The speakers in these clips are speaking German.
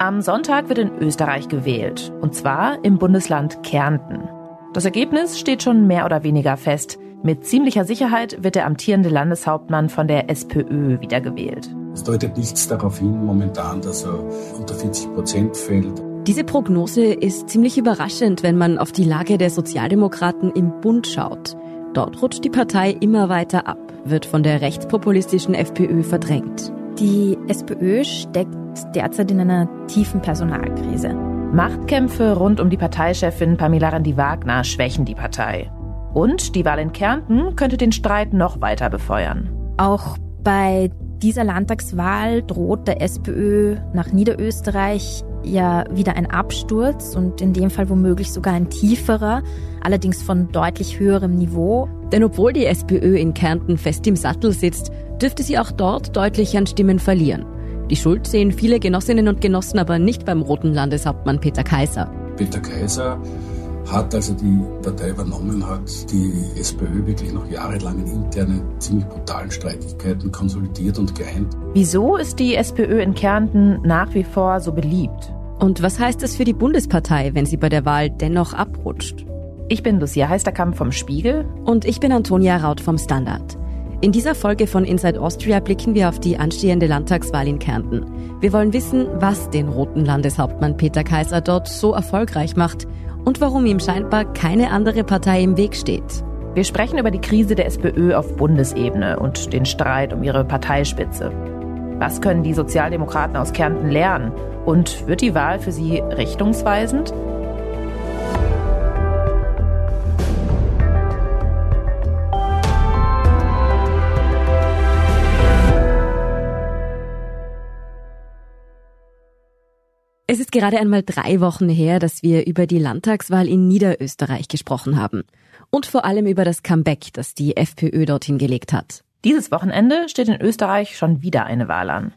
Am Sonntag wird in Österreich gewählt, und zwar im Bundesland Kärnten. Das Ergebnis steht schon mehr oder weniger fest. Mit ziemlicher Sicherheit wird der amtierende Landeshauptmann von der SPÖ wiedergewählt. Es deutet nichts darauf hin momentan, dass er unter 40 Prozent fällt. Diese Prognose ist ziemlich überraschend, wenn man auf die Lage der Sozialdemokraten im Bund schaut. Dort rutscht die Partei immer weiter ab, wird von der rechtspopulistischen FPÖ verdrängt. Die SPÖ steckt derzeit in einer tiefen Personalkrise. Machtkämpfe rund um die Parteichefin Pamela Rendi-Wagner schwächen die Partei. Und die Wahl in Kärnten könnte den Streit noch weiter befeuern. Auch bei dieser Landtagswahl droht der SPÖ nach Niederösterreich ja wieder ein Absturz und in dem Fall womöglich sogar ein tieferer, allerdings von deutlich höherem Niveau. Denn obwohl die SPÖ in Kärnten fest im Sattel sitzt, dürfte sie auch dort deutlich an Stimmen verlieren. Die Schuld sehen viele Genossinnen und Genossen aber nicht beim roten Landeshauptmann Peter Kaiser. Peter Kaiser hat, als er die Partei übernommen hat, die SPÖ wirklich noch jahrelang in internen, ziemlich brutalen Streitigkeiten konsolidiert und geeint. Wieso ist die SPÖ in Kärnten nach wie vor so beliebt? Und was heißt es für die Bundespartei, wenn sie bei der Wahl dennoch abrutscht? Ich bin Lucia Heisterkamp vom Spiegel. Und ich bin Antonia Raut vom Standard. In dieser Folge von Inside Austria blicken wir auf die anstehende Landtagswahl in Kärnten. Wir wollen wissen, was den roten Landeshauptmann Peter Kaiser dort so erfolgreich macht und warum ihm scheinbar keine andere Partei im Weg steht. Wir sprechen über die Krise der SPÖ auf Bundesebene und den Streit um ihre Parteispitze. Was können die Sozialdemokraten aus Kärnten lernen? Und wird die Wahl für sie richtungsweisend? Es ist gerade einmal drei Wochen her, dass wir über die Landtagswahl in Niederösterreich gesprochen haben. Und vor allem über das Comeback, das die FPÖ dorthin gelegt hat. Dieses Wochenende steht in Österreich schon wieder eine Wahl an.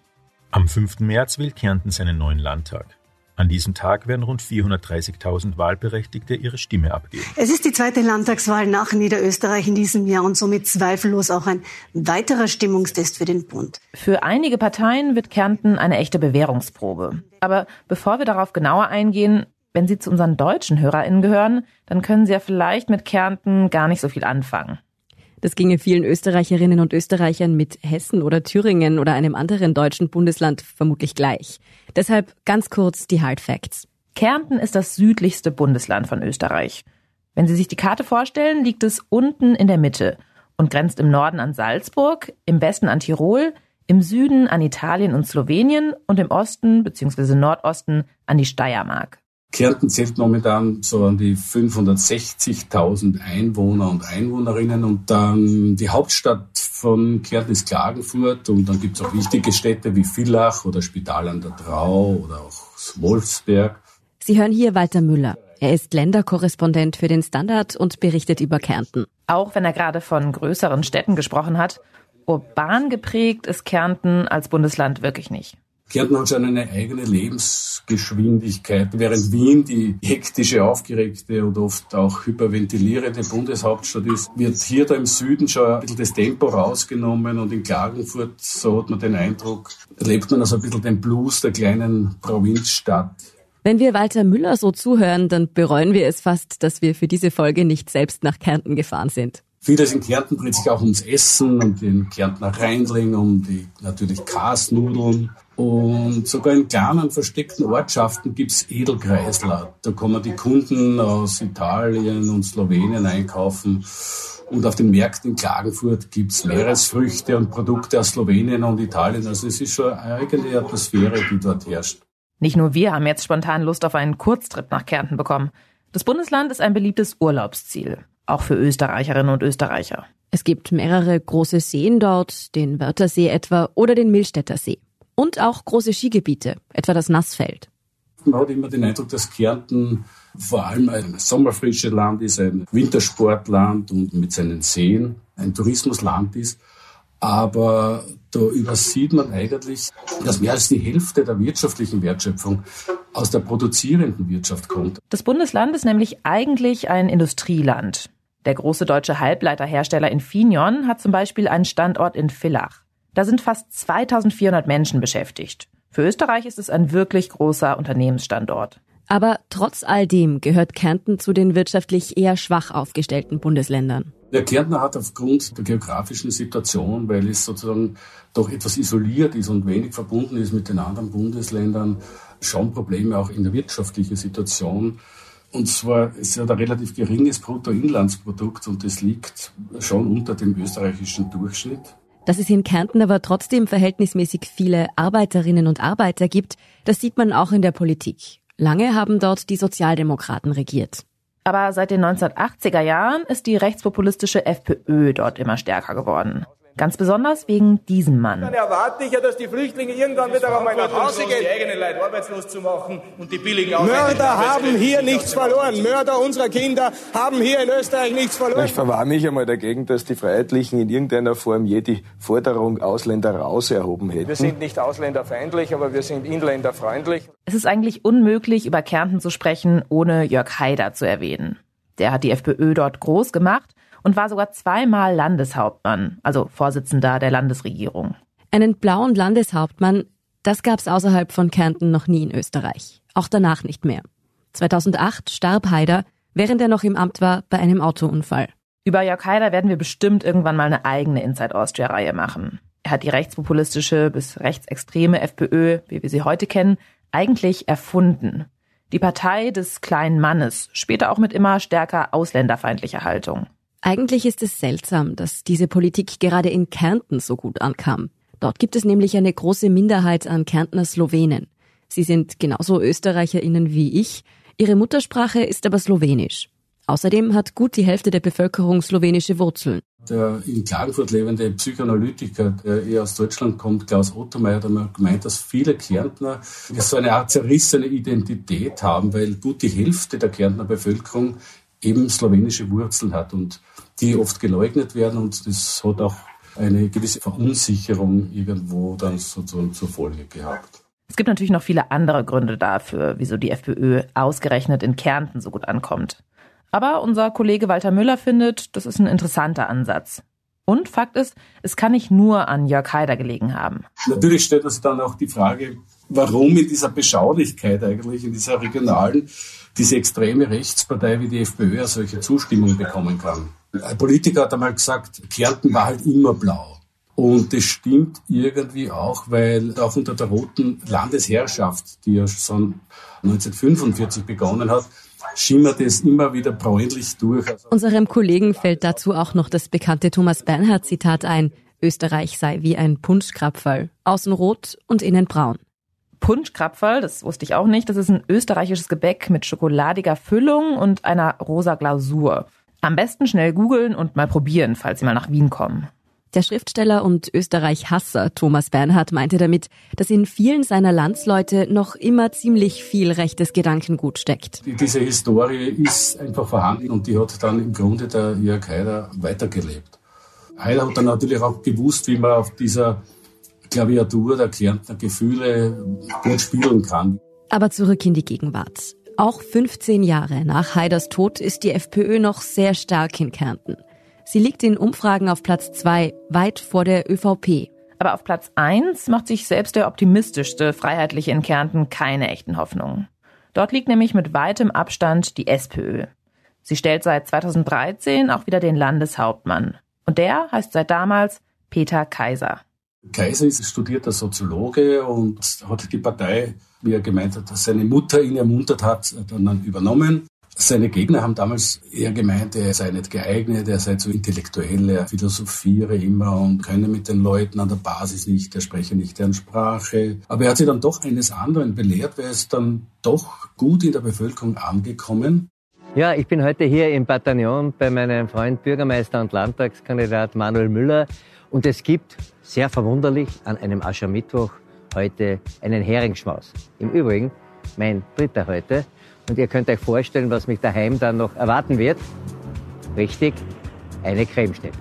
Am 5. März wählt Kärnten seinen neuen Landtag. An diesem Tag werden rund 430.000 Wahlberechtigte ihre Stimme abgeben. Es ist die zweite Landtagswahl nach Niederösterreich in diesem Jahr und somit zweifellos auch ein weiterer Stimmungstest für den Bund. Für einige Parteien wird Kärnten eine echte Bewährungsprobe. Aber bevor wir darauf genauer eingehen, wenn Sie zu unseren deutschen HörerInnen gehören, dann können Sie ja vielleicht mit Kärnten gar nicht so viel anfangen. Das ginge vielen Österreicherinnen und Österreichern mit Hessen oder Thüringen oder einem anderen deutschen Bundesland vermutlich gleich. Deshalb ganz kurz die Hard Facts. Kärnten ist das südlichste Bundesland von Österreich. Wenn Sie sich die Karte vorstellen, liegt es unten in der Mitte und grenzt im Norden an Salzburg, im Westen an Tirol, im Süden an Italien und Slowenien und im Osten bzw. Nordosten an die Steiermark. Kärnten zählt momentan so an die 560.000 Einwohner und Einwohnerinnen und dann die Hauptstadt von Kärnten ist Klagenfurt und dann gibt es auch wichtige Städte wie Villach oder Spital an der Trau oder auch Wolfsberg. Sie hören hier Walter Müller. Er ist Länderkorrespondent für den Standard und berichtet über Kärnten. Auch wenn er gerade von größeren Städten gesprochen hat, urban geprägt ist Kärnten als Bundesland wirklich nicht. Kärnten hat schon eine eigene Lebensgeschwindigkeit, während Wien die hektische, aufgeregte und oft auch hyperventilierende Bundeshauptstadt ist, wird hier da im Süden schon ein bisschen das Tempo rausgenommen und in Klagenfurt, so hat man den Eindruck, erlebt man also ein bisschen den Blues der kleinen Provinzstadt. Wenn wir Walter Müller so zuhören, dann bereuen wir es fast, dass wir für diese Folge nicht selbst nach Kärnten gefahren sind. Vieles in Kärnten dreht sich auch ums Essen, um den Kärntner Reindling, um die natürlich Kasnudeln. Und sogar in kleinen versteckten Ortschaften gibt's Edelkreisler. Da kommen die Kunden aus Italien und Slowenien einkaufen. Und auf den Märkten in Klagenfurt gibt's Meeresfrüchte und Produkte aus Slowenien und Italien. Also es ist schon eine eigene Atmosphäre, die dort herrscht. Nicht nur wir haben jetzt spontan Lust auf einen Kurztrip nach Kärnten bekommen. Das Bundesland ist ein beliebtes Urlaubsziel auch für Österreicherinnen und Österreicher. Es gibt mehrere große Seen dort, den Wörthersee etwa oder den Millstätter See. Und auch große Skigebiete, etwa das Nassfeld. Man hat immer den Eindruck, dass Kärnten vor allem ein sommerfrische Land ist, ein Wintersportland und mit seinen Seen ein Tourismusland ist. Aber da übersieht man eigentlich, dass mehr als die Hälfte der wirtschaftlichen Wertschöpfung aus der produzierenden Wirtschaft kommt. Das Bundesland ist nämlich eigentlich ein Industrieland. Der große deutsche Halbleiterhersteller Infineon hat zum Beispiel einen Standort in Villach. Da sind fast 2400 Menschen beschäftigt. Für Österreich ist es ein wirklich großer Unternehmensstandort. Aber trotz all dem gehört Kärnten zu den wirtschaftlich eher schwach aufgestellten Bundesländern. Der Kärntner hat aufgrund der geografischen Situation, weil es sozusagen doch etwas isoliert ist und wenig verbunden ist mit den anderen Bundesländern, schon Probleme auch in der wirtschaftlichen Situation. Und zwar ist ja ein relativ geringes Bruttoinlandsprodukt und das liegt schon unter dem österreichischen Durchschnitt. Dass es in Kärnten aber trotzdem verhältnismäßig viele Arbeiterinnen und Arbeiter gibt, das sieht man auch in der Politik. Lange haben dort die Sozialdemokraten regiert. Aber seit den 1980er Jahren ist die rechtspopulistische FPÖ dort immer stärker geworden. Ganz besonders wegen diesem Mann. Dann erwarte ich ja, dass die Flüchtlinge irgendwann wieder einmal nach Hause gehen. Die eigenen Leute arbeitslos zu machen und die billigen Mörder haben hier nichts verloren. Mörder unserer Kinder haben hier in Österreich nichts verloren. Ich verwahre mich einmal dagegen, dass die Freiheitlichen in irgendeiner Form je die Forderung Ausländer raus erhoben hätten. Wir sind nicht ausländerfeindlich, aber wir sind inländerfreundlich. Es ist eigentlich unmöglich, über Kärnten zu sprechen, ohne Jörg Haider zu erwähnen. Der hat die FPÖ dort groß gemacht und war sogar zweimal Landeshauptmann, also Vorsitzender der Landesregierung. Einen blauen Landeshauptmann, das gab's außerhalb von Kärnten noch nie in Österreich. Auch danach nicht mehr. 2008 starb Haider, während er noch im Amt war, bei einem Autounfall. Über Jörg Haider werden wir bestimmt irgendwann mal eine eigene Inside Austria-Reihe machen. Er hat die rechtspopulistische bis rechtsextreme FPÖ, wie wir sie heute kennen, eigentlich erfunden. Die Partei des kleinen Mannes, später auch mit immer stärker ausländerfeindlicher Haltung. Eigentlich ist es seltsam, dass diese Politik gerade in Kärnten so gut ankam. Dort gibt es nämlich eine große Minderheit an Kärntner Slowenen. Sie sind genauso Österreicherinnen wie ich, ihre Muttersprache ist aber Slowenisch. Außerdem hat gut die Hälfte der Bevölkerung slowenische Wurzeln. Der in Klagenfurt lebende Psychoanalytiker, der eher aus Deutschland kommt, Klaus Ottermeier, hat einmal gemeint, dass viele Kärntner so eine Art zerrissene Identität haben, weil gut die Hälfte der Kärntner Bevölkerung eben slowenische Wurzeln hat und die oft geleugnet werden und das hat auch eine gewisse Verunsicherung irgendwo dann sozusagen zur Folge gehabt. Es gibt natürlich noch viele andere Gründe dafür, wieso die FPÖ ausgerechnet in Kärnten so gut ankommt. Aber unser Kollege Walter Müller findet, das ist ein interessanter Ansatz. Und Fakt ist, es kann nicht nur an Jörg Haider gelegen haben. Natürlich stellt sich dann auch die Frage, warum in dieser Beschaulichkeit eigentlich, in dieser regionalen, diese extreme Rechtspartei wie die FPÖ solche Zustimmung bekommen kann. Ein Politiker hat einmal gesagt, Kärnten war halt immer blau. Und das stimmt irgendwie auch, weil auch unter der roten Landesherrschaft, die ja schon 1945 begonnen hat, schimmert es immer wieder bräunlich durch. Unserem Kollegen fällt dazu auch noch das bekannte Thomas Bernhard Zitat ein. Österreich sei wie ein Punschkrapferl. Außen rot und innen braun. Punschkrapferl, das wusste ich auch nicht, das ist ein österreichisches Gebäck mit schokoladiger Füllung und einer rosa Glasur. Am besten schnell googeln und mal probieren, falls Sie mal nach Wien kommen. Der Schriftsteller und Österreich-Hasser Thomas Bernhard meinte damit, dass in vielen seiner Landsleute noch immer ziemlich viel rechtes Gedankengut steckt. Diese Historie ist einfach vorhanden und die hat dann im Grunde der Jörg Haider weitergelebt. Haider hat dann natürlich auch gewusst, wie man auf dieser Klaviatur der Kärntner Gefühle gut spielen kann. Aber zurück in die Gegenwart. Auch 15 Jahre nach Haiders Tod ist die FPÖ noch sehr stark in Kärnten. Sie liegt in Umfragen auf Platz zwei, weit vor der ÖVP. Aber auf Platz eins macht sich selbst der optimistischste Freiheitliche in Kärnten keine echten Hoffnungen. Dort liegt nämlich mit weitem Abstand die SPÖ. Sie stellt seit 2013 auch wieder den Landeshauptmann. Und der heißt seit damals Peter Kaiser. Kaiser ist studierter Soziologe und hat die Partei, wie er gemeint hat, dass seine Mutter ihn ermuntert hat, dann übernommen. Seine Gegner haben damals eher gemeint, er sei nicht geeignet, er sei zu intellektuell, er philosophiere immer und könne mit den Leuten an der Basis nicht, er spreche nicht deren Sprache. Aber er hat sich dann doch eines anderen belehrt, weil ist dann doch gut in der Bevölkerung angekommen. Ja, ich bin heute hier im Bataillon bei meinem Freund Bürgermeister und Landtagskandidat Manuel Müller und es gibt, sehr verwunderlich, an einem Aschermittwoch heute einen Heringsschmaus. Im Übrigen, mein dritter heute. Und ihr könnt euch vorstellen, was mich daheim dann noch erwarten wird. Richtig, eine Cremeschnitte.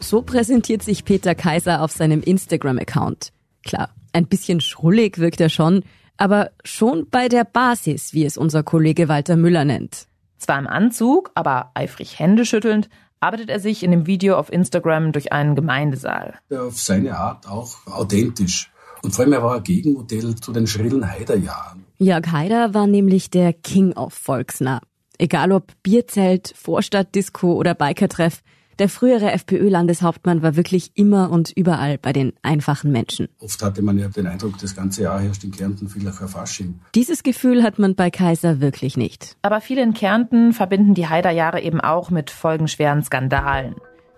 So präsentiert sich Peter Kaiser auf seinem Instagram-Account. Klar, ein bisschen schrullig wirkt er schon, aber schon bei der Basis, wie es unser Kollege Walter Müller nennt. Zwar im Anzug, aber eifrig händeschüttelnd, arbeitet er sich in dem Video auf Instagram durch einen Gemeindesaal. Auf seine Art auch authentisch. Und vor allem, er war ein Gegenmodell zu den schrillen Haider-Jahren. Jörg Haider war nämlich der King of Volksnah. Egal ob Bierzelt, Vorstadtdisco oder Bikertreff, der frühere FPÖ-Landeshauptmann war wirklich immer und überall bei den einfachen Menschen. Oft hatte man ja den Eindruck, das ganze Jahr herrscht in Kärnten vielleicht ein Fasching. Dieses Gefühl hat man bei Kaiser wirklich nicht. Aber viele in Kärnten verbinden die Haider-Jahre eben auch mit folgenschweren Skandalen.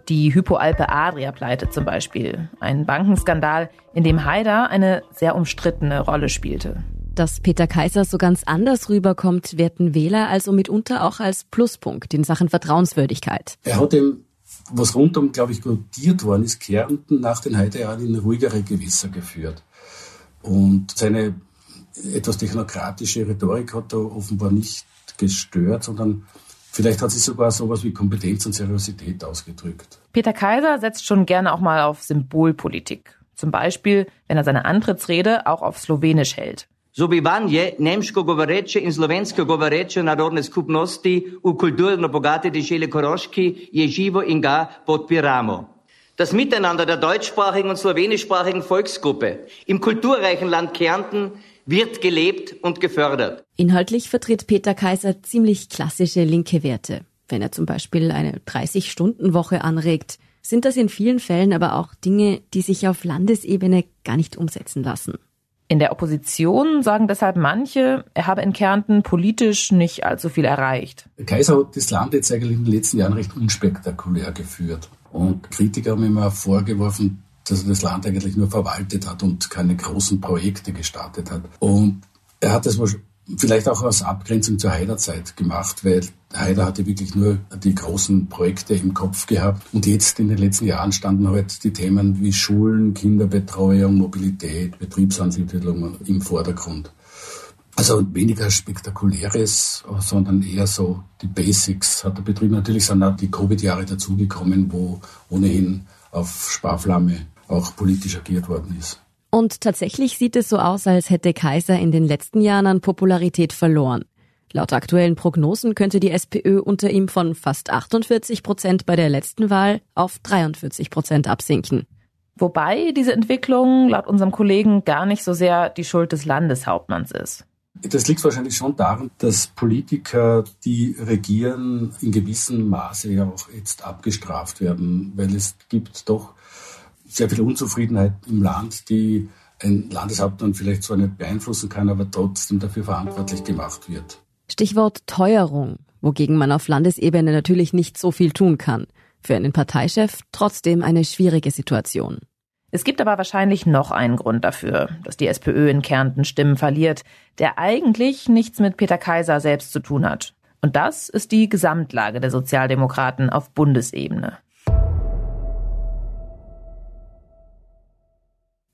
Die Hypoalpe Adria-Pleite zum Beispiel. Ein Bankenskandal, in dem Haider eine sehr umstrittene Rolle spielte. Dass Peter Kaiser so ganz anders rüberkommt, werten Wähler also mitunter auch als Pluspunkt in Sachen Vertrauenswürdigkeit. Er hat eben, was rundum, glaube ich, gutiert worden ist, Kärnten nach den Heidejahren in ruhigere Gewässer geführt. Und seine etwas technokratische Rhetorik hat da offenbar nicht gestört, sondern Vielleicht hat sich sogar sowas wie Kompetenz und Seriosität ausgedrückt. Peter Kaiser setzt schon gerne auch mal auf Symbolpolitik. Zum Beispiel, wenn er seine Antrittsrede auch auf Slowenisch hält. Zobivanje nemško govoreče in slovensko govoreče narodne skupnosti v kulturno bogate dežele Koroški je živo in ga podpiramo. Das Miteinander der deutschsprachigen und slowenischsprachigen Volksgruppe im kulturreichen Land Kärnten wird gelebt und gefördert. Inhaltlich vertritt Peter Kaiser ziemlich klassische linke Werte. Wenn er zum Beispiel eine 30-Stunden-Woche anregt, sind das in vielen Fällen aber auch Dinge, die sich auf Landesebene gar nicht umsetzen lassen. In der Opposition sagen deshalb manche, er habe in Kärnten politisch nicht allzu viel erreicht. Der Kaiser hat das Land jetzt eigentlich in den letzten Jahren recht unspektakulär geführt. Und Kritiker haben immer vorgeworfen, dass er das Land eigentlich nur verwaltet hat und keine großen Projekte gestartet hat. Und er hat das vielleicht auch aus Abgrenzung zur Haider-Zeit gemacht, weil Haider hatte wirklich nur die großen Projekte im Kopf gehabt. Und jetzt in den letzten Jahren standen halt die Themen wie Schulen, Kinderbetreuung, Mobilität, Betriebsansiedlung im Vordergrund. Also weniger spektakuläres, sondern eher so die Basics hat er betrieben. Natürlich sind auch die Covid-Jahre dazugekommen, wo ohnehin auf Sparflamme auch politisch agiert worden ist. Und tatsächlich sieht es so aus, als hätte Kaiser in den letzten Jahren an Popularität verloren. Laut aktuellen Prognosen könnte die SPÖ unter ihm von fast 48 Prozent bei der letzten Wahl auf 43 Prozent absinken. Wobei diese Entwicklung laut unserem Kollegen gar nicht so sehr die Schuld des Landeshauptmanns ist. Das liegt wahrscheinlich schon daran, dass Politiker, die regieren, in gewissem Maße ja auch jetzt abgestraft werden, weil es gibt doch sehr viel Unzufriedenheit im Land, die ein Landeshauptmann vielleicht zwar nicht beeinflussen kann, aber trotzdem dafür verantwortlich gemacht wird. Stichwort Teuerung, wogegen man auf Landesebene natürlich nicht so viel tun kann. Für einen Parteichef trotzdem eine schwierige Situation. Es gibt aber wahrscheinlich noch einen Grund dafür, dass die SPÖ in Kärnten Stimmen verliert, der eigentlich nichts mit Peter Kaiser selbst zu tun hat. Und das ist die Gesamtlage der Sozialdemokraten auf Bundesebene.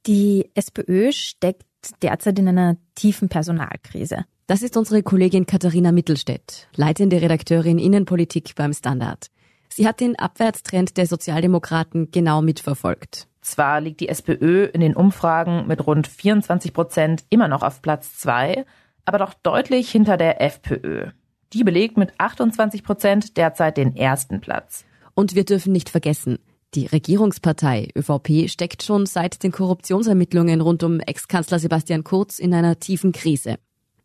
Die SPÖ steckt derzeit in einer tiefen Personalkrise. Das ist unsere Kollegin Katharina Mittelstädt, leitende Redakteurin Innenpolitik beim Standard. Sie hat den Abwärtstrend der Sozialdemokraten genau mitverfolgt. Zwar liegt die SPÖ in den Umfragen mit rund 24 Prozent immer noch auf Platz zwei, aber doch deutlich hinter der FPÖ. Die belegt mit 28 Prozent derzeit den ersten Platz. Und wir dürfen nicht vergessen, die Regierungspartei ÖVP steckt schon seit den Korruptionsermittlungen rund um Ex-Kanzler Sebastian Kurz in einer tiefen Krise.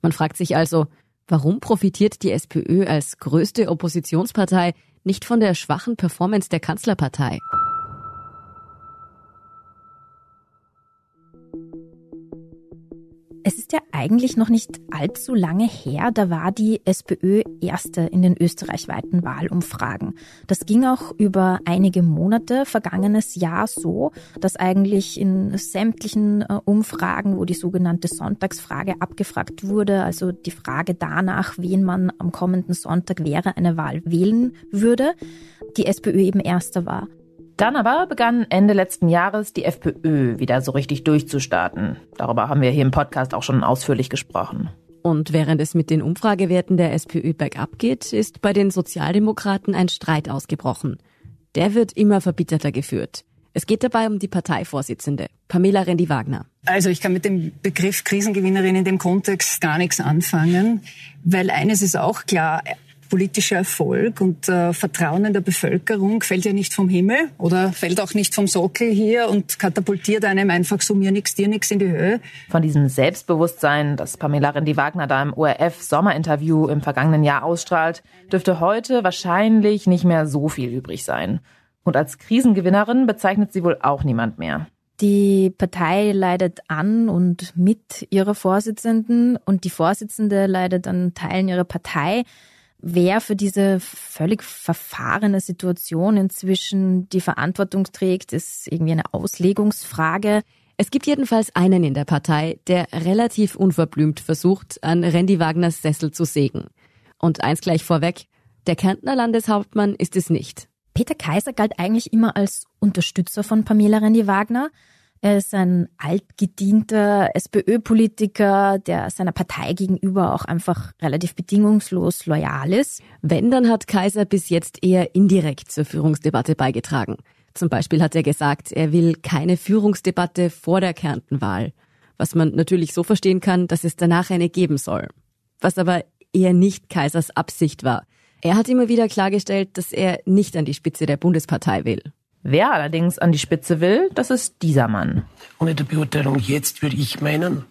Man fragt sich also, warum profitiert die SPÖ als größte Oppositionspartei nicht von der schwachen Performance der Kanzlerpartei? Es ist ja eigentlich noch nicht allzu lange her, da war die SPÖ erste in den österreichweiten Wahlumfragen. Das ging auch über einige Monate vergangenes Jahr so, dass eigentlich in sämtlichen äh, Umfragen, wo die sogenannte Sonntagsfrage abgefragt wurde, also die Frage danach, wen man am kommenden Sonntag wäre eine Wahl wählen würde, die SPÖ eben erster war. Dann aber begann Ende letzten Jahres die FPÖ wieder so richtig durchzustarten. Darüber haben wir hier im Podcast auch schon ausführlich gesprochen. Und während es mit den Umfragewerten der SPÖ bergab geht, ist bei den Sozialdemokraten ein Streit ausgebrochen. Der wird immer verbitterter geführt. Es geht dabei um die Parteivorsitzende, Pamela Rendi-Wagner. Also ich kann mit dem Begriff Krisengewinnerin in dem Kontext gar nichts anfangen, weil eines ist auch klar, politischer Erfolg und äh, Vertrauen in der Bevölkerung fällt ja nicht vom Himmel oder fällt auch nicht vom Sockel hier und katapultiert einem einfach so mir nix, dir nix in die Höhe. Von diesem Selbstbewusstsein, das Pamela Rendi-Wagner da im ORF-Sommerinterview im vergangenen Jahr ausstrahlt, dürfte heute wahrscheinlich nicht mehr so viel übrig sein. Und als Krisengewinnerin bezeichnet sie wohl auch niemand mehr. Die Partei leidet an und mit ihrer Vorsitzenden und die Vorsitzende leidet an Teilen ihrer Partei. Wer für diese völlig verfahrene Situation inzwischen die Verantwortung trägt, ist irgendwie eine Auslegungsfrage. Es gibt jedenfalls einen in der Partei, der relativ unverblümt versucht, an Randy Wagners Sessel zu sägen. Und eins gleich vorweg, der Kärntner Landeshauptmann ist es nicht. Peter Kaiser galt eigentlich immer als Unterstützer von Pamela Rendi-Wagner. Er ist ein altgedienter SPÖ-Politiker, der seiner Partei gegenüber auch einfach relativ bedingungslos loyal ist. Wenn, dann hat Kaiser bis jetzt eher indirekt zur Führungsdebatte beigetragen. Zum Beispiel hat er gesagt, er will keine Führungsdebatte vor der Kärntenwahl. Was man natürlich so verstehen kann, dass es danach eine geben soll. Was aber eher nicht Kaisers Absicht war. Er hat immer wieder klargestellt, dass er nicht an die Spitze der Bundespartei will. Wer allerdings an die Spitze will, das ist dieser Mann. Ohne der Beurteilung jetzt würde ich meinen,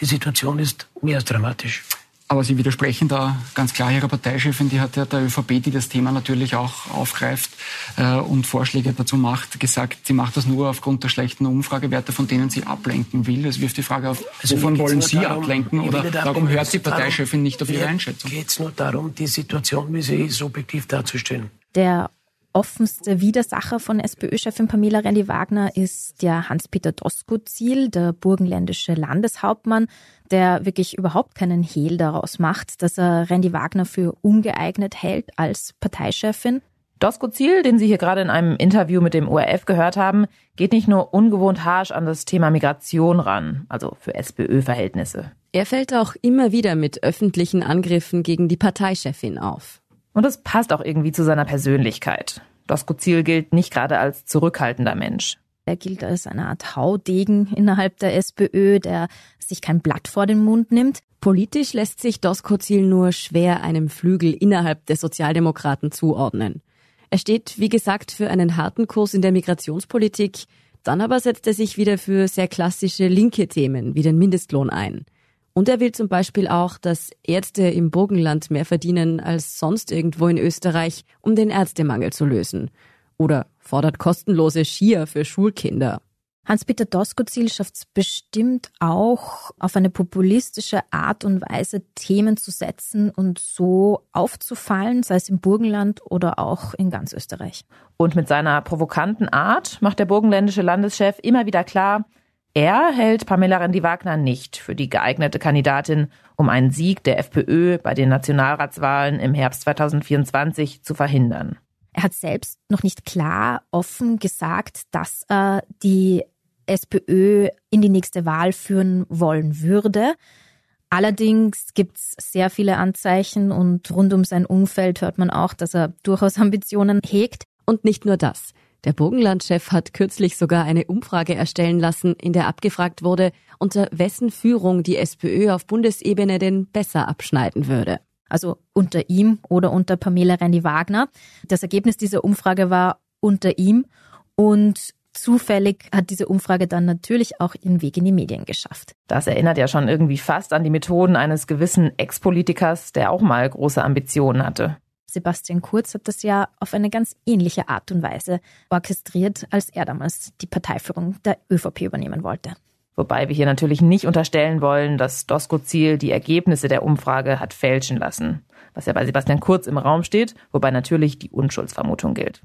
die Situation ist mehr als dramatisch. Aber Sie widersprechen da ganz klar Ihrer Parteichefin, die hat ja der ÖVP, die das Thema natürlich auch aufgreift äh, und Vorschläge dazu macht, gesagt, sie macht das nur aufgrund der schlechten Umfragewerte, von denen sie ablenken will. Es wirft die Frage auf, also wovon wollen Sie darum, ablenken oder warum hört die Parteichefin nicht auf Ihre Einschätzung? Geht es nur darum, die Situation, wie sie ist, objektiv darzustellen. Der offenste Widersacher von SPÖ-Chefin Pamela Rendi-Wagner ist der Hans-Peter Doskozil, der burgenländische Landeshauptmann, der wirklich überhaupt keinen Hehl daraus macht, dass er Rendi Wagner für ungeeignet hält als Parteichefin. Doskozil, den Sie hier gerade in einem Interview mit dem ORF gehört haben, geht nicht nur ungewohnt harsch an das Thema Migration ran, also für SPÖ-Verhältnisse. Er fällt auch immer wieder mit öffentlichen Angriffen gegen die Parteichefin auf. Und es passt auch irgendwie zu seiner Persönlichkeit. Doskozil gilt nicht gerade als zurückhaltender Mensch. Er gilt als eine Art Haudegen innerhalb der SPÖ, der sich kein Blatt vor den Mund nimmt. Politisch lässt sich Doskozil nur schwer einem Flügel innerhalb der Sozialdemokraten zuordnen. Er steht, wie gesagt, für einen harten Kurs in der Migrationspolitik, dann aber setzt er sich wieder für sehr klassische linke Themen wie den Mindestlohn ein. Und er will zum Beispiel auch, dass Ärzte im Burgenland mehr verdienen als sonst irgendwo in Österreich, um den Ärztemangel zu lösen. Oder fordert kostenlose Skier für Schulkinder. Hans-Peter Doskozil schafft es bestimmt auch, auf eine populistische Art und Weise Themen zu setzen und so aufzufallen, sei es im Burgenland oder auch in ganz Österreich. Und mit seiner provokanten Art macht der burgenländische Landeschef immer wieder klar, er hält Pamela Rendi-Wagner nicht für die geeignete Kandidatin, um einen Sieg der FPÖ bei den Nationalratswahlen im Herbst 2024 zu verhindern. Er hat selbst noch nicht klar offen gesagt, dass er die SPÖ in die nächste Wahl führen wollen würde. Allerdings gibt es sehr viele Anzeichen und rund um sein Umfeld hört man auch, dass er durchaus Ambitionen hegt. Und nicht nur das. Der Burgenlandchef hat kürzlich sogar eine Umfrage erstellen lassen, in der abgefragt wurde, unter wessen Führung die SPÖ auf Bundesebene denn besser abschneiden würde. Also unter ihm oder unter Pamela Rendi-Wagner. Das Ergebnis dieser Umfrage war unter ihm und zufällig hat diese Umfrage dann natürlich auch ihren Weg in die Medien geschafft. Das erinnert ja schon irgendwie fast an die Methoden eines gewissen Ex-Politikers, der auch mal große Ambitionen hatte. Sebastian Kurz hat das ja auf eine ganz ähnliche Art und Weise orchestriert, als er damals die Parteiführung der ÖVP übernehmen wollte. Wobei wir hier natürlich nicht unterstellen wollen, dass Doskozil die Ergebnisse der Umfrage hat fälschen lassen, was ja bei Sebastian Kurz im Raum steht, wobei natürlich die Unschuldsvermutung gilt.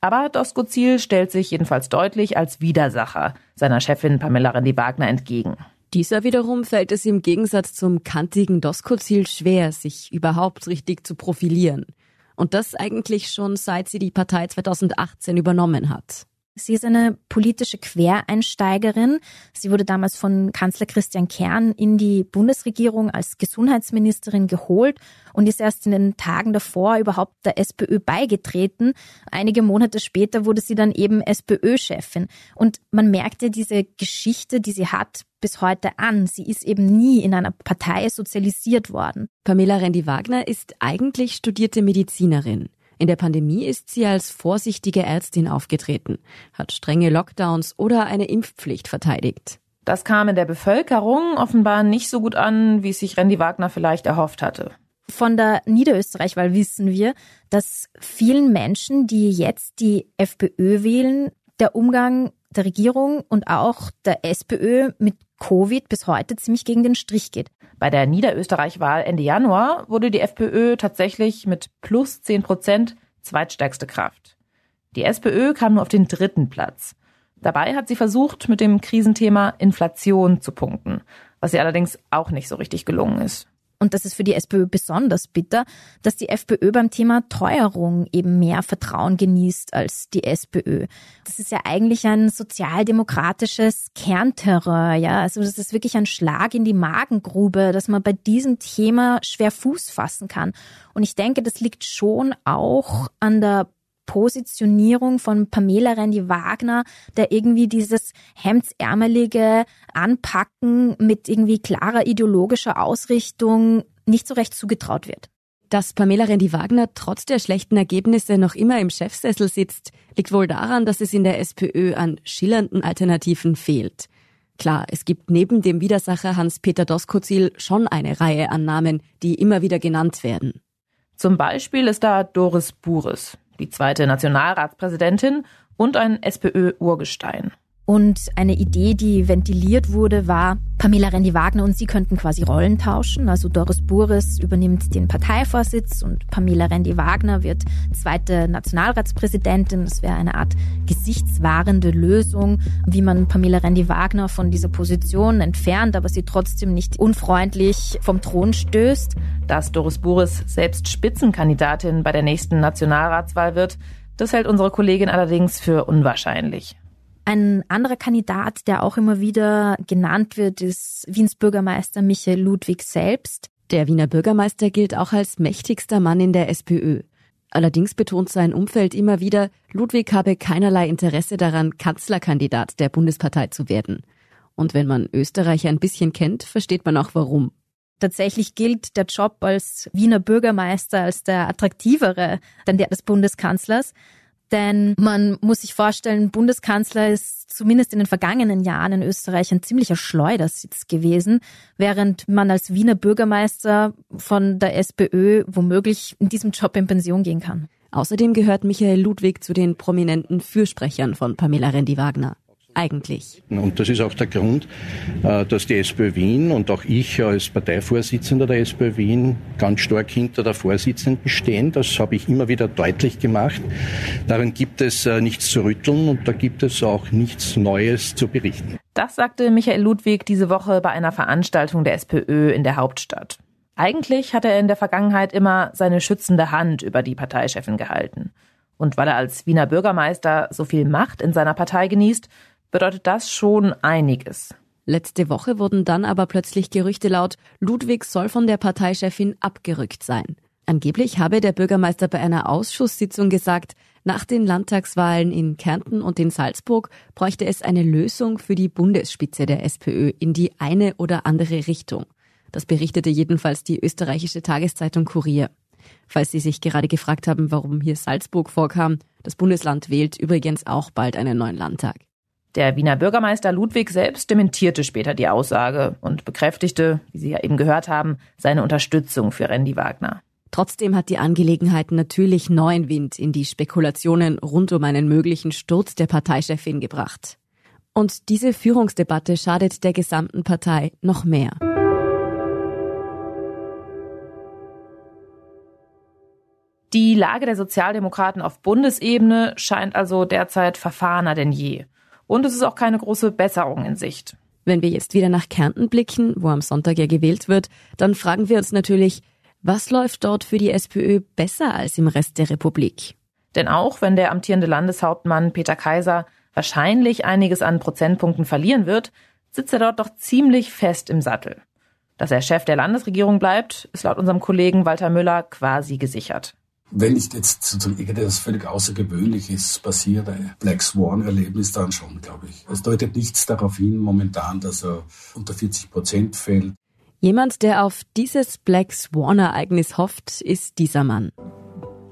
Aber Doskozil stellt sich jedenfalls deutlich als Widersacher seiner Chefin Pamela Rendi-Wagner entgegen. Dieser wiederum fällt es im Gegensatz zum kantigen Doskozil schwer, sich überhaupt richtig zu profilieren. Und das eigentlich schon seit sie die Partei 2018 übernommen hat. Sie ist eine politische Quereinsteigerin. Sie wurde damals von Kanzler Christian Kern in die Bundesregierung als Gesundheitsministerin geholt und ist erst in den Tagen davor überhaupt der SPÖ beigetreten. Einige Monate später wurde sie dann eben SPÖ-Chefin. Und man merkte diese Geschichte, die sie hat, bis heute an. Sie ist eben nie in einer Partei sozialisiert worden. Pamela Rendi-Wagner ist eigentlich studierte Medizinerin. In der Pandemie ist sie als vorsichtige Ärztin aufgetreten, hat strenge Lockdowns oder eine Impfpflicht verteidigt. Das kam in der Bevölkerung offenbar nicht so gut an, wie es sich Randy Wagner vielleicht erhofft hatte. Von der Niederösterreichwahl wissen wir, dass vielen Menschen, die jetzt die FPÖ wählen, der Umgang der Regierung und auch der SPÖ mit Covid bis heute ziemlich gegen den Strich geht. Bei der Niederösterreich-Wahl Ende Januar wurde die FPÖ tatsächlich mit plus 10 Prozent zweitstärkste Kraft. Die SPÖ kam nur auf den dritten Platz. Dabei hat sie versucht, mit dem Krisenthema Inflation zu punkten, was ihr allerdings auch nicht so richtig gelungen ist und das ist für die SPÖ besonders bitter, dass die FPÖ beim Thema Teuerung eben mehr Vertrauen genießt als die SPÖ. Das ist ja eigentlich ein sozialdemokratisches Kernterror, ja. Also das ist wirklich ein Schlag in die Magengrube, dass man bei diesem Thema schwer Fuß fassen kann. Und ich denke, das liegt schon auch an der Positionierung von Pamela Rendi-Wagner, der irgendwie dieses hemdsärmelige Anpacken mit irgendwie klarer ideologischer Ausrichtung nicht so recht zugetraut wird. Dass Pamela Rendi-Wagner trotz der schlechten Ergebnisse noch immer im Chefsessel sitzt, liegt wohl daran, dass es in der SPÖ an schillernden Alternativen fehlt. Klar, es gibt neben dem Widersacher Hans-Peter Doskozil schon eine Reihe an Namen, die immer wieder genannt werden. Zum Beispiel ist da Doris Bures die zweite Nationalratspräsidentin und ein SPÖ-Urgestein. Und eine Idee, die ventiliert wurde, war, Pamela Rendi-Wagner und sie könnten quasi Rollen tauschen. Also Doris Bures übernimmt den Parteivorsitz und Pamela Rendi-Wagner wird zweite Nationalratspräsidentin. Das wäre eine Art gesichtswahrende Lösung, wie man Pamela Rendi-Wagner von dieser Position entfernt, aber sie trotzdem nicht unfreundlich vom Thron stößt. Dass Doris Bures selbst Spitzenkandidatin bei der nächsten Nationalratswahl wird, das hält unsere Kollegin allerdings für unwahrscheinlich. Ein anderer Kandidat, der auch immer wieder genannt wird, ist Wiens Bürgermeister Michael Ludwig selbst. Der Wiener Bürgermeister gilt auch als mächtigster Mann in der SPÖ. Allerdings betont sein Umfeld immer wieder, Ludwig habe keinerlei Interesse daran, Kanzlerkandidat der Bundespartei zu werden. Und wenn man Österreich ein bisschen kennt, versteht man auch warum. Tatsächlich gilt der Job als Wiener Bürgermeister als der attraktivere denn der des Bundeskanzlers. Denn man muss sich vorstellen, Bundeskanzler ist zumindest in den vergangenen Jahren in Österreich ein ziemlicher Schleudersitz gewesen, während man als Wiener Bürgermeister von der SPÖ womöglich in diesem Job in Pension gehen kann. Außerdem gehört Michael Ludwig zu den prominenten Fürsprechern von Pamela Rendi-Wagner eigentlich? Und das ist auch der Grund, äh, dass die SPÖ Wien und auch ich als Parteivorsitzender der SPÖ Wien ganz stark hinter der Vorsitzenden stehen. Das habe ich immer wieder deutlich gemacht. Darin gibt es äh, nichts zu rütteln und da gibt es auch nichts Neues zu berichten. Das sagte Michael Ludwig diese Woche bei einer Veranstaltung der SPÖ in der Hauptstadt. Eigentlich hat er in der Vergangenheit immer seine schützende Hand über die Parteichefin gehalten. Und weil er als Wiener Bürgermeister so viel Macht in seiner Partei genießt, bedeutet das schon einiges. Letzte Woche wurden dann aber plötzlich Gerüchte laut, Ludwig soll von der Parteichefin abgerückt sein. Angeblich habe der Bürgermeister bei einer Ausschusssitzung gesagt, nach den Landtagswahlen in Kärnten und in Salzburg bräuchte es eine Lösung für die Bundesspitze der SPÖ in die eine oder andere Richtung. Das berichtete jedenfalls die österreichische Tageszeitung Kurier. Falls Sie sich gerade gefragt haben, warum hier Salzburg vorkam, das Bundesland wählt übrigens auch bald einen neuen Landtag. Der Wiener Bürgermeister Ludwig selbst dementierte später die Aussage und bekräftigte, wie Sie ja eben gehört haben, seine Unterstützung für Randy Wagner. Trotzdem hat die Angelegenheit natürlich neuen Wind in die Spekulationen rund um einen möglichen Sturz der Parteichefin gebracht. Und diese Führungsdebatte schadet der gesamten Partei noch mehr. Die Lage der Sozialdemokraten auf Bundesebene scheint also derzeit verfahrener denn je. Und es ist auch keine große Besserung in Sicht. Wenn wir jetzt wieder nach Kärnten blicken, wo am Sonntag ja gewählt wird, dann fragen wir uns natürlich, was läuft dort für die SPÖ besser als im Rest der Republik? Denn auch wenn der amtierende Landeshauptmann Peter Kaiser wahrscheinlich einiges an Prozentpunkten verlieren wird, sitzt er dort doch ziemlich fest im Sattel. Dass er Chef der Landesregierung bleibt, ist laut unserem Kollegen Walter Müller quasi gesichert. Wenn nicht jetzt sozusagen irgendetwas völlig Außergewöhnliches passiert, ein Black Swan-Erlebnis dann schon, glaube ich. Es deutet nichts darauf hin momentan, dass er unter 40 Prozent fällt. Jemand, der auf dieses Black Swan-Ereignis hofft, ist dieser Mann.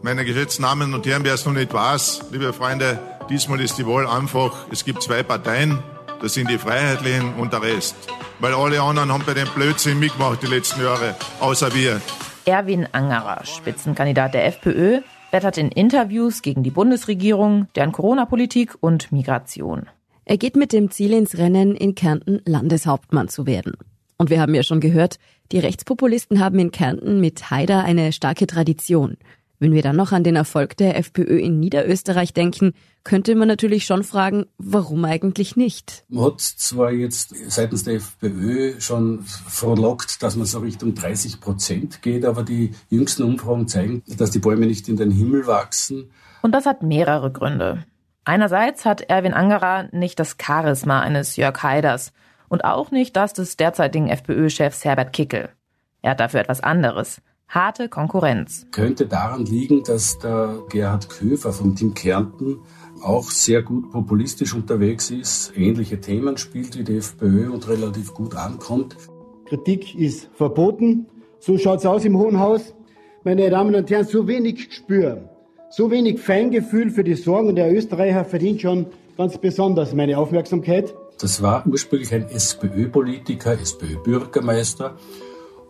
Meine geschätzten Damen und Herren, wer es noch nicht weiß, liebe Freunde, diesmal ist die Wahl einfach, es gibt zwei Parteien, das sind die Freiheitlichen und der Rest. Weil alle anderen haben bei dem Blödsinn mitgemacht die letzten Jahre, außer wir. Erwin Angerer, Spitzenkandidat der FPÖ, wettert in Interviews gegen die Bundesregierung, deren Corona-Politik und Migration. Er geht mit dem Ziel ins Rennen, in Kärnten Landeshauptmann zu werden. Und wir haben ja schon gehört, die Rechtspopulisten haben in Kärnten mit Haider eine starke Tradition. Wenn wir dann noch an den Erfolg der FPÖ in Niederösterreich denken, könnte man natürlich schon fragen, warum eigentlich nicht? Man hat zwar jetzt seitens der FPÖ schon verlockt, dass man so Richtung 30 Prozent geht, aber die jüngsten Umfragen zeigen, dass die Bäume nicht in den Himmel wachsen. Und das hat mehrere Gründe. Einerseits hat Erwin Angerer nicht das Charisma eines Jörg Haiders und auch nicht das des derzeitigen FPÖ-Chefs Herbert Kickel. Er hat dafür etwas anderes harte Konkurrenz. Könnte daran liegen, dass der Gerhard Köfer vom Team Kärnten auch sehr gut populistisch unterwegs ist, ähnliche Themen spielt wie die FPÖ und relativ gut ankommt. Kritik ist verboten. So schaut es aus im Hohen Haus. Meine Damen und Herren, so wenig Gespür, so wenig Feingefühl für die Sorgen der Österreicher verdient schon ganz besonders meine Aufmerksamkeit. Das war ursprünglich ein SPÖ-Politiker, SPÖ-Bürgermeister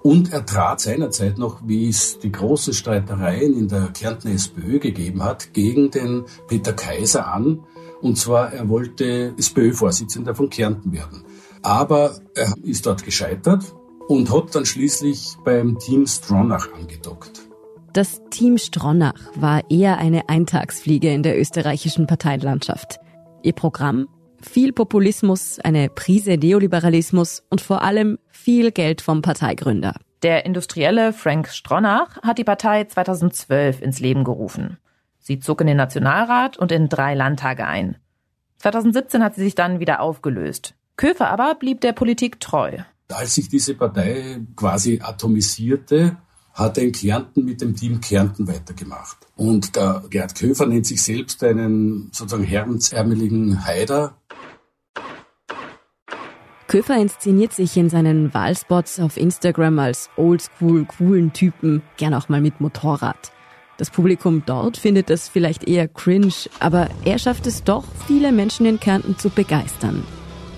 und er trat seinerzeit noch, wie es die großen Streitereien in der Kärntner SPÖ gegeben hat, gegen den Peter Kaiser an. Und zwar, er wollte SPÖ-Vorsitzender von Kärnten werden. Aber er ist dort gescheitert und hat dann schließlich beim Team Stronach angedockt. Das Team Stronach war eher eine Eintagsfliege in der österreichischen Parteienlandschaft. Ihr Programm viel Populismus, eine Prise Neoliberalismus und vor allem viel Geld vom Parteigründer. Der Industrielle Frank Stronach hat die Partei 2012 ins Leben gerufen. Sie zog in den Nationalrat und in drei Landtage ein. 2017 hat sie sich dann wieder aufgelöst. Köfer aber blieb der Politik treu. Als sich diese Partei quasi atomisierte, hat er in Kärnten mit dem Team Kärnten weitergemacht. Und der Gerd Köfer nennt sich selbst einen sozusagen herrensärmeligen Haider. Köfer inszeniert sich in seinen Wahlspots auf Instagram als oldschool, coolen Typen, gern auch mal mit Motorrad. Das Publikum dort findet das vielleicht eher cringe, aber er schafft es doch, viele Menschen in Kärnten zu begeistern.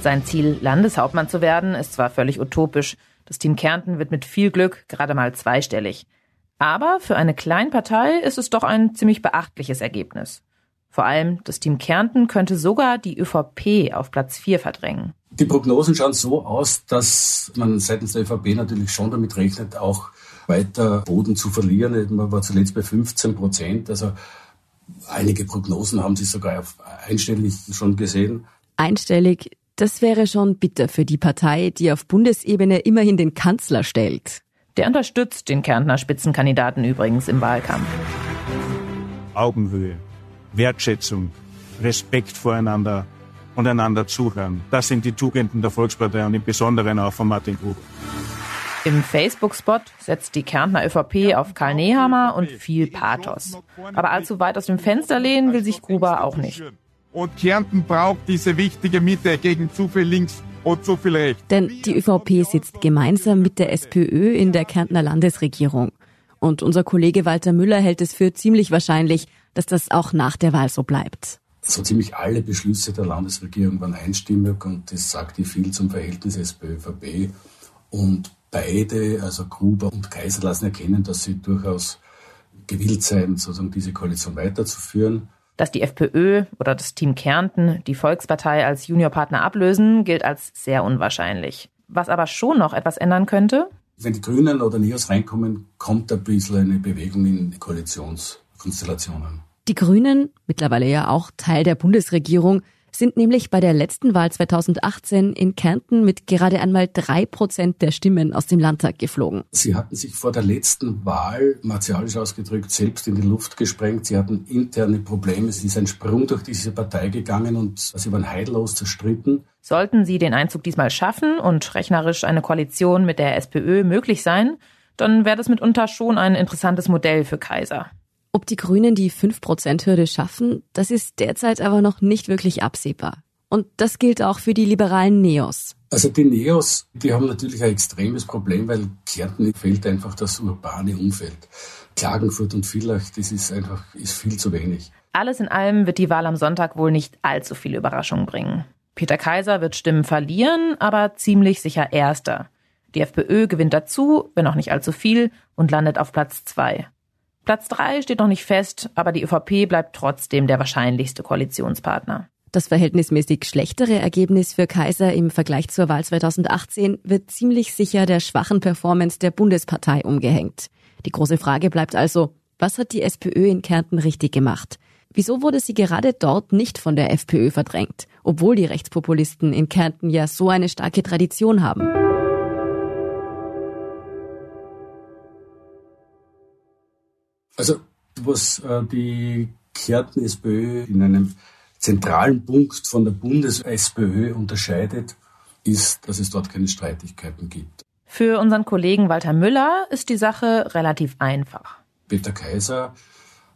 Sein Ziel, Landeshauptmann zu werden, ist zwar völlig utopisch. Das Team Kärnten wird mit viel Glück gerade mal zweistellig. Aber für eine Kleinpartei ist es doch ein ziemlich beachtliches Ergebnis. Vor allem das Team Kärnten könnte sogar die ÖVP auf Platz 4 verdrängen. Die Prognosen schauen so aus, dass man seitens der ÖVP natürlich schon damit rechnet, auch weiter Boden zu verlieren. Man war zuletzt bei 15 Prozent. Also einige Prognosen haben sie sogar einstellig schon gesehen. Einstellig, das wäre schon bitter für die Partei, die auf Bundesebene immerhin den Kanzler stellt. Der unterstützt den Kärntner Spitzenkandidaten übrigens im Wahlkampf. Augenhöhe, Wertschätzung, Respekt voreinander und einander zuhören. Das sind die Tugenden der Volkspartei und im Besonderen auch von Martin Gruber. Im Facebook-Spot setzt die Kärntner ÖVP auf Karl Nehammer und viel Pathos. Aber allzu weit aus dem Fenster lehnen will sich Gruber auch nicht. Und Kärnten braucht diese wichtige Mitte gegen zu viel links und zu viel rechts. Denn die ÖVP sitzt gemeinsam mit der SPÖ in der Kärntner Landesregierung. Und unser Kollege Walter Müller hält es für ziemlich wahrscheinlich, dass das auch nach der Wahl so bleibt so ziemlich alle Beschlüsse der Landesregierung waren einstimmig und das sagte viel zum Verhältnis SPÖ-ÖVP. Und beide, also Gruber und Kaiser, lassen erkennen, dass sie durchaus gewillt seien, sozusagen diese Koalition weiterzuführen. Dass die FPÖ oder das Team Kärnten die Volkspartei als Juniorpartner ablösen, gilt als sehr unwahrscheinlich. Was aber schon noch etwas ändern könnte? Wenn die Grünen oder NEOS reinkommen, kommt ein bisschen eine Bewegung in Koalitionskonstellationen. Die Grünen, mittlerweile ja auch Teil der Bundesregierung, sind nämlich bei der letzten Wahl 2018 in Kärnten mit gerade einmal drei Prozent der Stimmen aus dem Landtag geflogen. Sie hatten sich vor der letzten Wahl, martialisch ausgedrückt, selbst in die Luft gesprengt. Sie hatten interne Probleme. Es ist ein Sprung durch diese Partei gegangen und sie waren heillos zerstritten. Sollten sie den Einzug diesmal schaffen und rechnerisch eine Koalition mit der SPÖ möglich sein, dann wäre das mitunter schon ein interessantes Modell für Kaiser. Ob die Grünen die 5%-Hürde schaffen, das ist derzeit aber noch nicht wirklich absehbar. Und das gilt auch für die liberalen Neos. Also die Neos, die haben natürlich ein extremes Problem, weil Kärnten fehlt einfach das urbane Umfeld. Klagenfurt und Villach, das ist einfach ist viel zu wenig. Alles in allem wird die Wahl am Sonntag wohl nicht allzu viele Überraschungen bringen. Peter Kaiser wird Stimmen verlieren, aber ziemlich sicher Erster. Die FPÖ gewinnt dazu, wenn auch nicht allzu viel, und landet auf Platz zwei. Platz drei steht noch nicht fest, aber die ÖVP bleibt trotzdem der wahrscheinlichste Koalitionspartner. Das verhältnismäßig schlechtere Ergebnis für Kaiser im Vergleich zur Wahl 2018 wird ziemlich sicher der schwachen Performance der Bundespartei umgehängt. Die große Frage bleibt also, was hat die SPÖ in Kärnten richtig gemacht? Wieso wurde sie gerade dort nicht von der FPÖ verdrängt, obwohl die Rechtspopulisten in Kärnten ja so eine starke Tradition haben? Also was äh, die Kärnten SPÖ in einem zentralen Punkt von der Bundes-SPÖ unterscheidet, ist, dass es dort keine Streitigkeiten gibt. Für unseren Kollegen Walter Müller ist die Sache relativ einfach. Peter Kaiser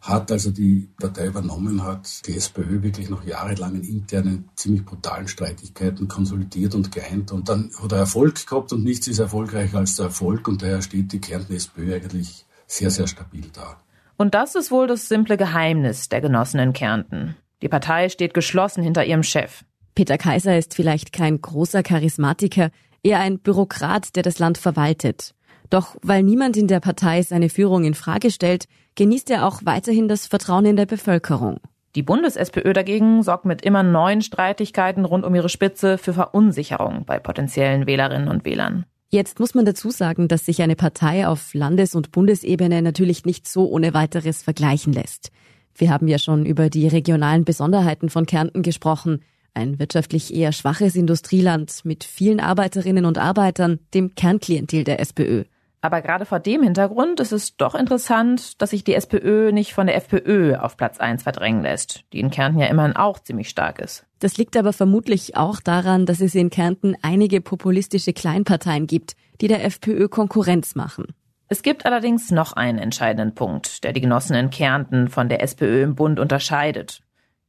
hat, als er die Partei übernommen hat, die SPÖ wirklich noch jahrelangen internen, ziemlich brutalen Streitigkeiten konsolidiert und geeint. Und dann hat er Erfolg gehabt und nichts ist erfolgreicher als der Erfolg. Und daher steht die Kärnten SPÖ eigentlich sehr, sehr stabil da. Und das ist wohl das simple Geheimnis der Genossen in Kärnten. Die Partei steht geschlossen hinter ihrem Chef. Peter Kaiser ist vielleicht kein großer Charismatiker, eher ein Bürokrat, der das Land verwaltet. Doch weil niemand in der Partei seine Führung in Frage stellt, genießt er auch weiterhin das Vertrauen in der Bevölkerung. Die Bundes-SPÖ dagegen sorgt mit immer neuen Streitigkeiten rund um ihre Spitze für Verunsicherung bei potenziellen Wählerinnen und Wählern. Jetzt muss man dazu sagen, dass sich eine Partei auf Landes- und Bundesebene natürlich nicht so ohne weiteres vergleichen lässt. Wir haben ja schon über die regionalen Besonderheiten von Kärnten gesprochen. Ein wirtschaftlich eher schwaches Industrieland mit vielen Arbeiterinnen und Arbeitern, dem Kernklientel der SPÖ. Aber gerade vor dem Hintergrund ist es doch interessant, dass sich die SPÖ nicht von der FPÖ auf Platz 1 verdrängen lässt, die in Kärnten ja immerhin auch ziemlich stark ist. Das liegt aber vermutlich auch daran, dass es in Kärnten einige populistische Kleinparteien gibt, die der FPÖ Konkurrenz machen. Es gibt allerdings noch einen entscheidenden Punkt, der die Genossen in Kärnten von der SPÖ im Bund unterscheidet.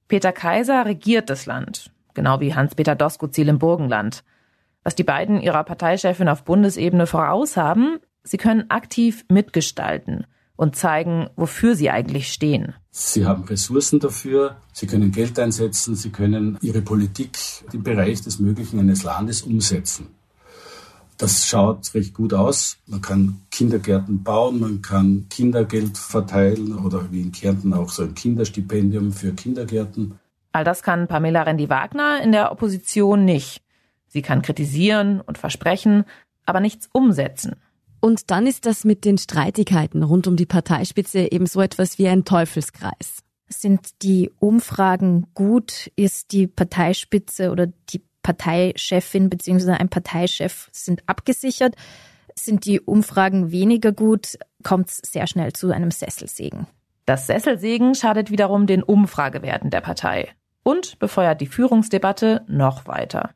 Peter Kaiser regiert das Land, genau wie Hans-Peter Doskozil im Burgenland. Was die beiden ihrer Parteichefin auf Bundesebene voraus haben, Sie können aktiv mitgestalten und zeigen, wofür sie eigentlich stehen. Sie haben Ressourcen dafür, sie können Geld einsetzen, sie können ihre Politik im Bereich des Möglichen eines Landes umsetzen. Das schaut recht gut aus. Man kann Kindergärten bauen, man kann Kindergeld verteilen oder wie in Kärnten auch so ein Kinderstipendium für Kindergärten. All das kann Pamela Rendi-Wagner in der Opposition nicht. Sie kann kritisieren und versprechen, aber nichts umsetzen. Und dann ist das mit den Streitigkeiten rund um die Parteispitze eben so etwas wie ein Teufelskreis. Sind die Umfragen gut? Ist die Parteispitze oder die Parteichefin bzw. ein Parteichef sind abgesichert? Sind die Umfragen weniger gut? Kommt es sehr schnell zu einem Sesselsegen. Das Sesselsegen schadet wiederum den Umfragewerten der Partei und befeuert die Führungsdebatte noch weiter.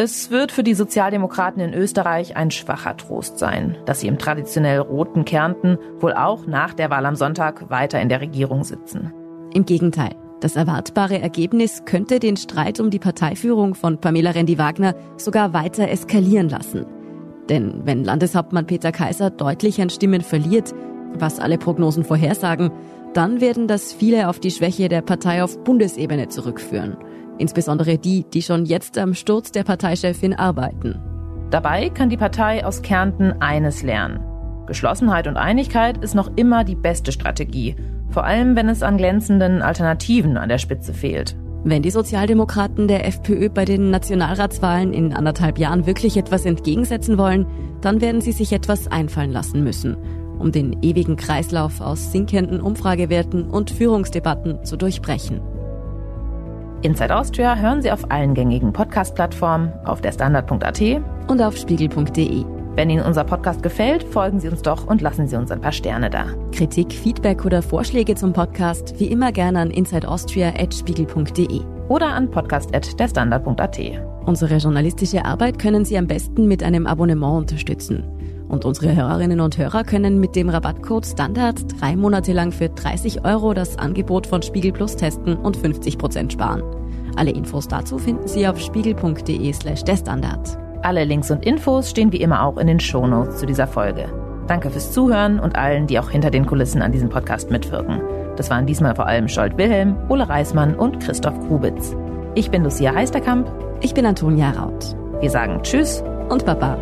Es wird für die Sozialdemokraten in Österreich ein schwacher Trost sein, dass sie im traditionell roten Kärnten wohl auch nach der Wahl am Sonntag weiter in der Regierung sitzen. Im Gegenteil. Das erwartbare Ergebnis könnte den Streit um die Parteiführung von Pamela Rendi-Wagner sogar weiter eskalieren lassen. Denn wenn Landeshauptmann Peter Kaiser deutlich an Stimmen verliert, was alle Prognosen vorhersagen, dann werden das viele auf die Schwäche der Partei auf Bundesebene zurückführen insbesondere die, die schon jetzt am Sturz der Parteichefin arbeiten. Dabei kann die Partei aus Kärnten eines lernen. Geschlossenheit und Einigkeit ist noch immer die beste Strategie, vor allem wenn es an glänzenden Alternativen an der Spitze fehlt. Wenn die Sozialdemokraten der FPÖ bei den Nationalratswahlen in anderthalb Jahren wirklich etwas entgegensetzen wollen, dann werden sie sich etwas einfallen lassen müssen. um den ewigen Kreislauf aus sinkenden Umfragewerten und Führungsdebatten zu durchbrechen. Inside Austria hören Sie auf allen gängigen Podcast-Plattformen, auf der Standard.at und auf spiegel.de. Wenn Ihnen unser Podcast gefällt, folgen Sie uns doch und lassen Sie uns ein paar Sterne da. Kritik, Feedback oder Vorschläge zum Podcast wie immer gerne an insideaustria.spiegel.de oder an podcast.derstandard.at. Unsere journalistische Arbeit können Sie am besten mit einem Abonnement unterstützen. Und unsere Hörerinnen und Hörer können mit dem Rabattcode Standard drei Monate lang für 30 Euro das Angebot von Spiegel Plus testen und 50 Prozent sparen. Alle Infos dazu finden Sie auf spiegel.de slash derstandard. Alle Links und Infos stehen wie immer auch in den Shownotes zu dieser Folge. Danke fürs Zuhören und allen, die auch hinter den Kulissen an diesem Podcast mitwirken. Das waren diesmal vor allem Scholt Wilhelm, Ole Reismann und Christoph Grubitz. Ich bin Lucia Heisterkamp. Ich bin Antonia Raut. Wir sagen Tschüss und Baba.